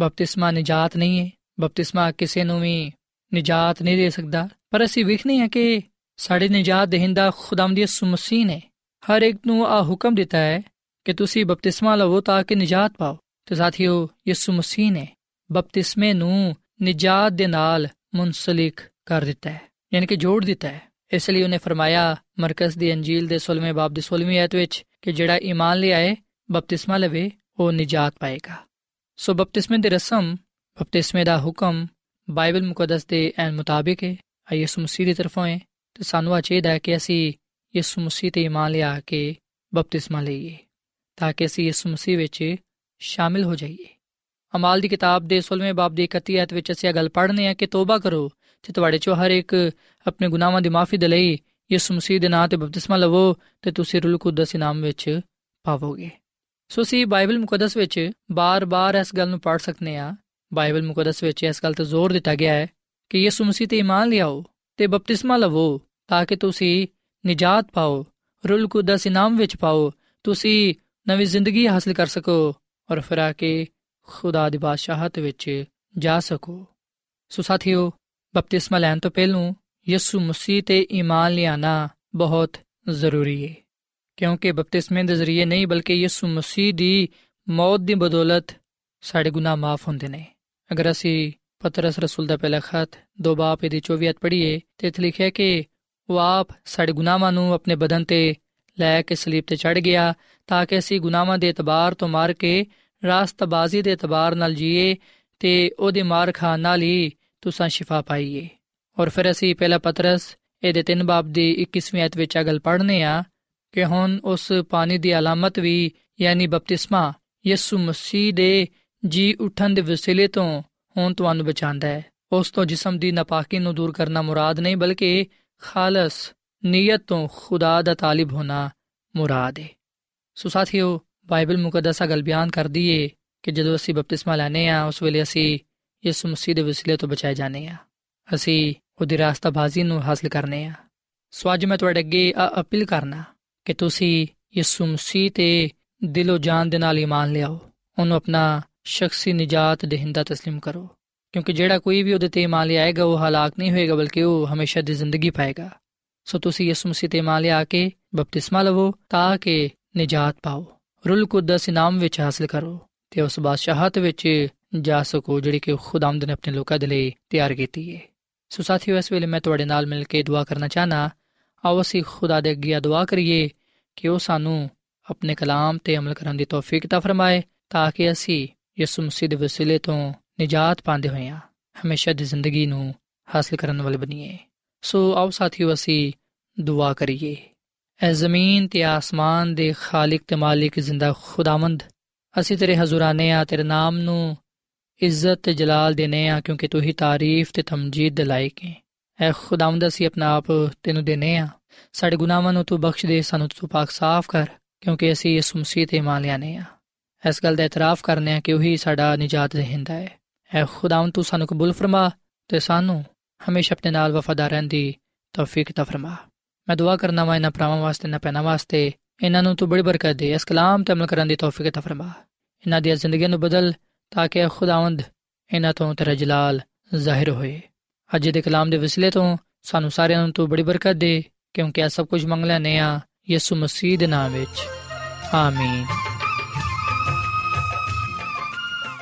ਬਪਤਿਸਮਾ ਨਜਾਤ ਨਹੀਂ ਹੈ ਬਪਤਿਸਮਾ ਕਿਸੇ ਨੂੰ ਵੀ ਨਜਾਤ ਨਹੀਂ ਦੇ ਸਕਦਾ। ਪਰ ਅਸੀਂ ਵੇਖਨੇ ਹਾਂ ਕਿ ਸਾਡੇ ਨਜਾਤ ਦੇਹਿੰਦਾ ਖੁਦਾਮ ਦੀ ਮਸੀਹ ਨੇ ਹਰ ਇੱਕ ਨੂੰ ਆ ਹੁਕਮ ਦਿੱਤਾ ਹੈ ਕਿ ਤੁਸੀਂ ਬਪਤਿਸਮਾ ਲਵੋ ਤਾਂ ਕਿ ਨਜਾਤ ਪਾਓ। ਤੇ ਸਾਥੀਓ, ਯਿਸੂ ਮਸੀਹ ਨੇ ਬਪਤਿਸਮੇ ਨੂੰ ਨਜਾਤ ਦੇ ਨਾਲ ਮੁਨਸਲਿਕ ਕਰ ਦਿੱਤਾ ਹੈ, ਯਾਨੀ ਕਿ ਜੋੜ ਦਿੱਤਾ ਹੈ। ਇਸ ਲਈ ਉਹਨੇ ਫਰਮਾਇਆ ਮਰਕਸ ਦੀ ਅੰਜੀਲ ਦੇ 16ਵੇਂ ਬਾਬ ਦੀ 16ਵੀਂ ਆਇਤ ਵਿੱਚ ਕਿ ਜਿਹੜਾ ਈਮਾਨ ਲਿਆਏ ਬਪਤਿਸਮਾ ਲਵੇ, ਉਹ ਨਜਾਤ ਪਾਏਗਾ। ਸੋ ਬਪਤਿਸਮੇ ਦੀ ਰਸਮ, ਬਪਤਿਸਮੇ ਦਾ ਹੁਕਮ ਬਾਈਬਲ ਮੁਕੱਦਸ ਦੇ ਐਨ ਮੁਤਾਬਿਕ ਹੈ ਯਿਸੂ ਮਸੀਹ ਦੀ ਤਰਫੋਂ ਹੈ ਤੇ ਸਾਨੂੰ ਆ ਚਾਹੀਦਾ ਹੈ ਕਿ ਅਸੀਂ ਯਿਸੂ ਮਸੀਹ ਤੇ ਈਮਾਨ ਲਿਆ ਕੇ ਬਪਤਿਸਮਾ ਲਈਏ, ਤਾਂ ਕਿ ਅਸੀਂ ਯਿਸੂ ਮਸੀਹ ਵਿੱਚ ਸ਼ਾਮਿਲ ਹੋ ਜਾਈਏ। ਅਮਾਲ ਦੀ ਕਿਤਾਬ ਦੇ 16ਵੇਂ ਬਾਬ ਦੀ 31 ਆਇਤ ਵਿੱਚ ਅਸੀਂ ਇਹ ਗੱਲ ਪੜ੍ਹਨੇ ਆ ਕਿ ਤੋਬਾ ਕਰੋ ਤੇ ਤੁਹਾਡੇ ਚੋਂ ਹਰ ਇੱਕ ਆਪਣੇ ਗੁਨਾਹਾਂ ਦੀ ਮਾਫੀ ਦੇ ਲਈ ਯਿਸੂ ਮਸੀਹ ਦੇ ਨਾਮ ਤੇ ਬਪਤਿਸਮਾ ਲਵੋ, ਤੇ ਤੁਸੀਂ ਰੂਲ ਕੁਦਸ ਨਾਮ ਵਿੱਚ ਪਾਵੋਗੇ। ਸੋ ਸੀ ਬਾਈਬਲ ਮੁਕੱਦਸ ਵਿੱਚ ਬਾਰ-ਬਾਰ ਇਸ ਗੱਲ ਨੂੰ ਪੜ੍ਹ ਸਕਨੇ ਆ ਬਾਈਬਲ ਮੁਕੱਦਸ ਵਿੱਚ ਇਸ ਗੱਲ ਤੇ ਜ਼ੋਰ ਦਿੱਤਾ ਗਿਆ ਹੈ ਕਿ ਯਿਸੂ ਮਸੀਹ ਤੇ ਇਮਾਨ ਲਿਆਓ ਤੇ ਬਪਤਿਸਮਾ ਲਵੋ, ਤਾਂ ਕਿ ਤੁਸੀਂ ਨਜਾਤ ਪਾਓ, ਰੂਲ ਕੁਦਸ ਨਾਮ ਵਿੱਚ ਪਾਓ, ਤੁਸੀਂ ਨਵੀਂ ਜ਼ਿੰਦਗੀ ਹਾਸਲ ਕਰ ਸਕੋ ਔਰ ਫਿਰ ਆ ਕੇ ਖੁਦਾ ਦੀ ਬਾਦਸ਼ਾਹਤ ਵਿੱਚ ਜਾ ਸਕੋ। ਸੋ ਸਾਥੀਓ, ਬਪਤਿਸਮਾ ਲੈਣ ਤੋਂ ਪਹਿਲੂ ਯਿਸੂ ਮਸੀਹ ਤੇ ਈਮਾਨ ਲਿਆਣਾ ਬਹੁਤ ਜ਼ਰੂਰੀ ਹੈ ਕਿਉਂਕਿ ਬਪਤਿਸਮੇ ਦੇ ਜ਼ਰੀਏ ਨਹੀਂ, ਬਲਕਿ ਯਿਸੂ ਮਸੀਹ ਦੀ ਮੌਤ ਦੀ ਬਦੌਲਤ ਸਾਡੇ ਗੁਨਾਹ ਮਾਫ ਹੁੰਦੇ ਨੇ। ਅਗਰ ਅਸੀਂ ਪਤਰਸ ਰਸੂਲ ਦਾ ਪਹਿਲਾ ਖਤ ਦੋ ਬਾਪ ਦੀ 24 ਪੜ੍ਹੀਏ, ਤੇ ਇਥੇ ਲਿਖਿਆ ਕਿ ਉਹ ਆਪ ਸਾਡੇ ਗੁਨਾਹਾਂ ਨੂੰ ਆਪਣੇ ਬਦਨ ਤੇ ਲੈ ਕੇ ਸਲੀਬ ਤੇ ਚੜ ਗਿਆ, ਤਾਂ ਕਿ ਅਸੀਂ ਗੁਨਾਹਾਂ ਦੇ ਇਤਬਾਰ ਤੋਂ ਮਾਰ ਕੇ ਰਾਸਤਬਾਜ਼ੀ ਦੇ ਇਤਬਾਰ ਨਾਲ ਜੀਏ ਤੇ ਉਹਦੇ ਮਾਰ ਖਾਣ ਨਾਲ ਹੀ ਤੁਸੀਂ ਸ਼ਿਫਾ ਪਾਈਏ। ਔਰ ਫਿਰ ਅਸੀਂ ਪਹਿਲਾ ਪਤਰਸ ਇਹਦੇ ਤਿੰਨ ਬਾਬ ਦੀ 21ਵੀਂ ਅਧ ਵਿੱਚ ਅਗਲ ਪੜ੍ਹਨੇ ਆ ਕਿ ਹੁਣ ਉਸ ਪਾਣੀ ਦੀ ਅਲਾਮਤ ਵੀ, ਯਾਨੀ ਬਪਤਿਸਮਾ ਯਿਸੂ ਮਸੀਹ ਦੇ ਜੀ ਉਠਣ ਦੇ ਵਸੀਲੇ ਤੋਂ ਹੁਣ ਤੁਹਾਨੂੰ ਬਚਾਉਂਦਾ ਹੈ। ਉਸ ਤੋਂ ਜਿਸਮ ਦੀ ਨਾਪਾਕੀ ਨੂੰ ਦੂਰ ਕਰਨਾ ਮੁਰਾਦ ਨਹੀਂ, ਬਲਕਿ ਖਾਲਸ ਨੀਅਤ ਤੋਂ ਖੁਦਾ ਦਾ ਤਾਲਿਬ ਹੋਣਾ ਮੁਰਾਦ ਹੈ ਸੋ ਸਾਥੀਓ, ਬਾਈਬਲ ਮੁਕੱਦਸਾ ਗਲ ਬਿਆਨ ਕਰਦੀ ਏ ਕਿ ਜਦੋਂ ਅਸੀਂ ਬਪਤਿਸਮਾ ਲੈਨੇ ਆ ਉਸ ਵੇਲੇ ਅਸੀਂ ਯਿਸੂ ਮਸੀਹ ਦੇ ਵਸੀਲੇ ਤੋਂ ਬਚਾਏ ਜਾਣੇ ਆ ਅਸੀਂ ਉਹਦੀ ਰਾਸਤਾਬਾਜ਼ੀ ਨੂੰ ਹਾਸਲ ਕਰਨੇ ਆ ਸੋ ਅੱਜ ਮੈਂ ਤੁਹਾਡੇ ਅੱਗੇ ਅਪੀਲ ਕਰਨਾ ਕਿ ਤੁਸੀਂ ਯਿਸੂ ਮਸੀਹ ਤੇ ਦਿਲੋਂ ਜਾਨ ਦੇ ਨਾਲ ਈਮਾਨ ਲਿਆਓ। ਉਹਨੂੰ ਆਪਣਾ ਸ਼ਖਸੀ ਨਜਾਤ ਦੇਹਿੰਦਾ تسلیم ਕਰੋ ਕਿਉਂਕਿ ਜਿਹੜਾ ਕੋਈ ਵੀ ਉਹਦੇ ਤੇ ਈਮਾਨ ਲਿਆਏਗਾ ਉਹ ਹਲਾਕ ਨਹੀਂ ਹੋਏਗਾ ਬਲਕਿ ਉਹ ਹਮੇਸ਼ਾ ਦੀ ਜ਼ਿੰਦਗੀ ਪਾਏਗਾ ਸੋ ਤੁਸੀਂ ਯਿਸੂ ਮਸੀਹ ਤੇ ਈਮਾਨ ਲਿਆ ਕੇ ਬਪਤਿਸਮਾ ਲਵੋ ਤਾਂ ਕਿ ਨਜਾਤ ਪਾਓ ਰੂਲ ਕੁਦਸ ਇਨਾਮ ਵਿੱਚ ਹਾਸਲ ਕਰੋ ਤੇ ਉਸ ਬਾਦਸ਼ਾਹਤ ਵਿੱਚ ਜਾ ਸਕੋ ਜਿਹੜੀ ਕਿ ਖੁਦਾਵੰਦ ਨੇ ਆਪਣੇ ਲੋਕਾਂ ਦੇ ਲਈ ਤਿਆਰ ਕੀਤੀ ਹੈ ਸੋ ਸਾਥੀਓ ਇਸ ਵੇਲੇ ਮੈਂ ਤੁਹਾਡੇ ਨਾਲ ਮਿਲ ਕੇ ਦੁਆ ਕਰਨਾ ਚਾਹਨਾ ਆਓ ਅਸੀਂ ਖੁਦਾ ਦੇ ਅੱਗੇ ਦੁਆ ਕਰੀਏ ਕਿ ਉਹ ਸਾਨੂੰ ਆਪਣੇ ਕਲਾਮ ਤੇ ਅਮਲ ਕਰਨ ਦੀ ਤੌਫੀਕ ਤਾ ਫਰਮਾਏ ਤਾਂ ਕਿ ਅਸੀਂ ਯਿਸੂ ਮਸੀਹ ਦੇ ਵਸੀਲੇ ਤੋਂ ਨਜਾਤ ਪਾਉਂਦੇ ਹੋਈਆਂ ਹਮੇਸ਼ਾ ਦੀ ਜ਼ਿੰਦਗੀ ਨੂੰ ਹਾਸਲ ਕਰਨ ਵਾਲੇ ਬਣੀਏ। ਸੋ ਆਓ ਸਾਥੀਓ, ਅਸੀਂ ਦੁਆ ਕਰੀਏ। ਐ ਜ਼ਮੀਨ ਤੇ ਆਸਮਾਨ ਦੇ ਖਾਲਕ ਤੇ ਮਾਲਿਕ ਜ਼ਿੰਦਾ ਖੁਦਾਵੰਦ, ਅਸੀਂ ਤੇਰੇ ਹਜ਼ੂਰਾਨੇ ਆ, ਤੇਰੇ ਨਾਮ ਨੂੰ ਇੱਜ਼ਤ ਤੇ ਜਲਾਲ ਦੇਨੇ ਆ, ਕਿਉਂਕਿ ਤੂੰ ਹੀ ਤਾਰੀਫ ਤੇ ਤਮਜੀਦ ਦੇ ਲਾਇਕ ਹੈ ਐ ਖੁਦਾਵੰਦ, ਅਸੀਂ ਆਪਣਾ ਆਪ ਤੈਨੂੰ ਦੇਨੇ ਆ। ਸਾਡੇ ਗੁਨਾਹਾਂ ਨੂੰ ਤੂੰ ਬਖਸ਼ ਦੇ, ਸਾਨੂੰ ਤੂੰ ਪਾਕ ਸਾਫ਼ ਕਰ, ਕਿਉਂਕਿ ਅਸੀਂ ਇਸ ਮਸੀਹ ਤੇ ਮੰਨ ਲਿਆਨੇ ਆ। ਇਸ ਗੱਲ ਦਾ ਇਤਰਾਫ ਕਰਨੇ ਆ ਕਿ ਉਹੀ ਸਾਡਾ ਨਜਾਤ ਦੇਹਿੰਦਾ ਹੈ। ਐ ਖੁਦਾਵੰਦ, ਤੂੰ ਸਾਨੂੰ ਕਬੂਲ ਫਰਮਾ ਤੇ ਸਾਨੂੰ ਹਮੇਸ਼ਾ ਆਪਣੇ ਨਾਲ ਵਫਾਦਾਰ ਰਹਿਣ ਦੀ ਤੌਫੀਕ ਤਾ ਫਰਮਾ। ਮੈਂ ਦੁਆ ਕਰਨਾ ਵਾ ਇਹਨਾਂ ਭਰਾਵਾਂ ਵਾਸਤੇ ਨਾ ਪੈਣਾ ਵਾਸਤੇ, ਇਹਨਾਂ ਨੂੰ ਤੂੰ ਬੜੀ ਬਰਕਤ ਦੇ, ਇਸ ਕਲਾਮ ਤੇ ਅਮਲ ਕਰਨ ਦੀ ਤੌਫੀਕ ਤਾ ਫਰਮਾ। ਇਹਨਾਂ ਦੀ ਜ਼ਿੰਦਗੀ ਨੂੰ ਬਦਲ ਤਾਂ ਕਿ ਖੁਦਾਵੰਦ ਇਹਨਾਂ ਤੋਂ ਤੇਰਾ ਜਲਾਲ ਜ਼ਾਹਿਰ ਹੋਏ। ਅੱਜ ਦੇ ਕਲਾਮ ਦੇ ਵਸਿਲੇ ਤੋਂ ਸਾਨੂੰ ਸਾਰਿਆਂ ਨੂੰ ਤੂੰ ਬੜੀ ਬਰਕਤ ਦੇ, ਕਿਉਂਕਿ ਇਹ ਸਭ ਕੁਝ ਮੰਗ ਲੈਨੇ ਆ ਯਿਸੂ ਮਸੀਹ ਦੇ ਨਾਮ ਵਿੱਚ। ਆਮੀਨ।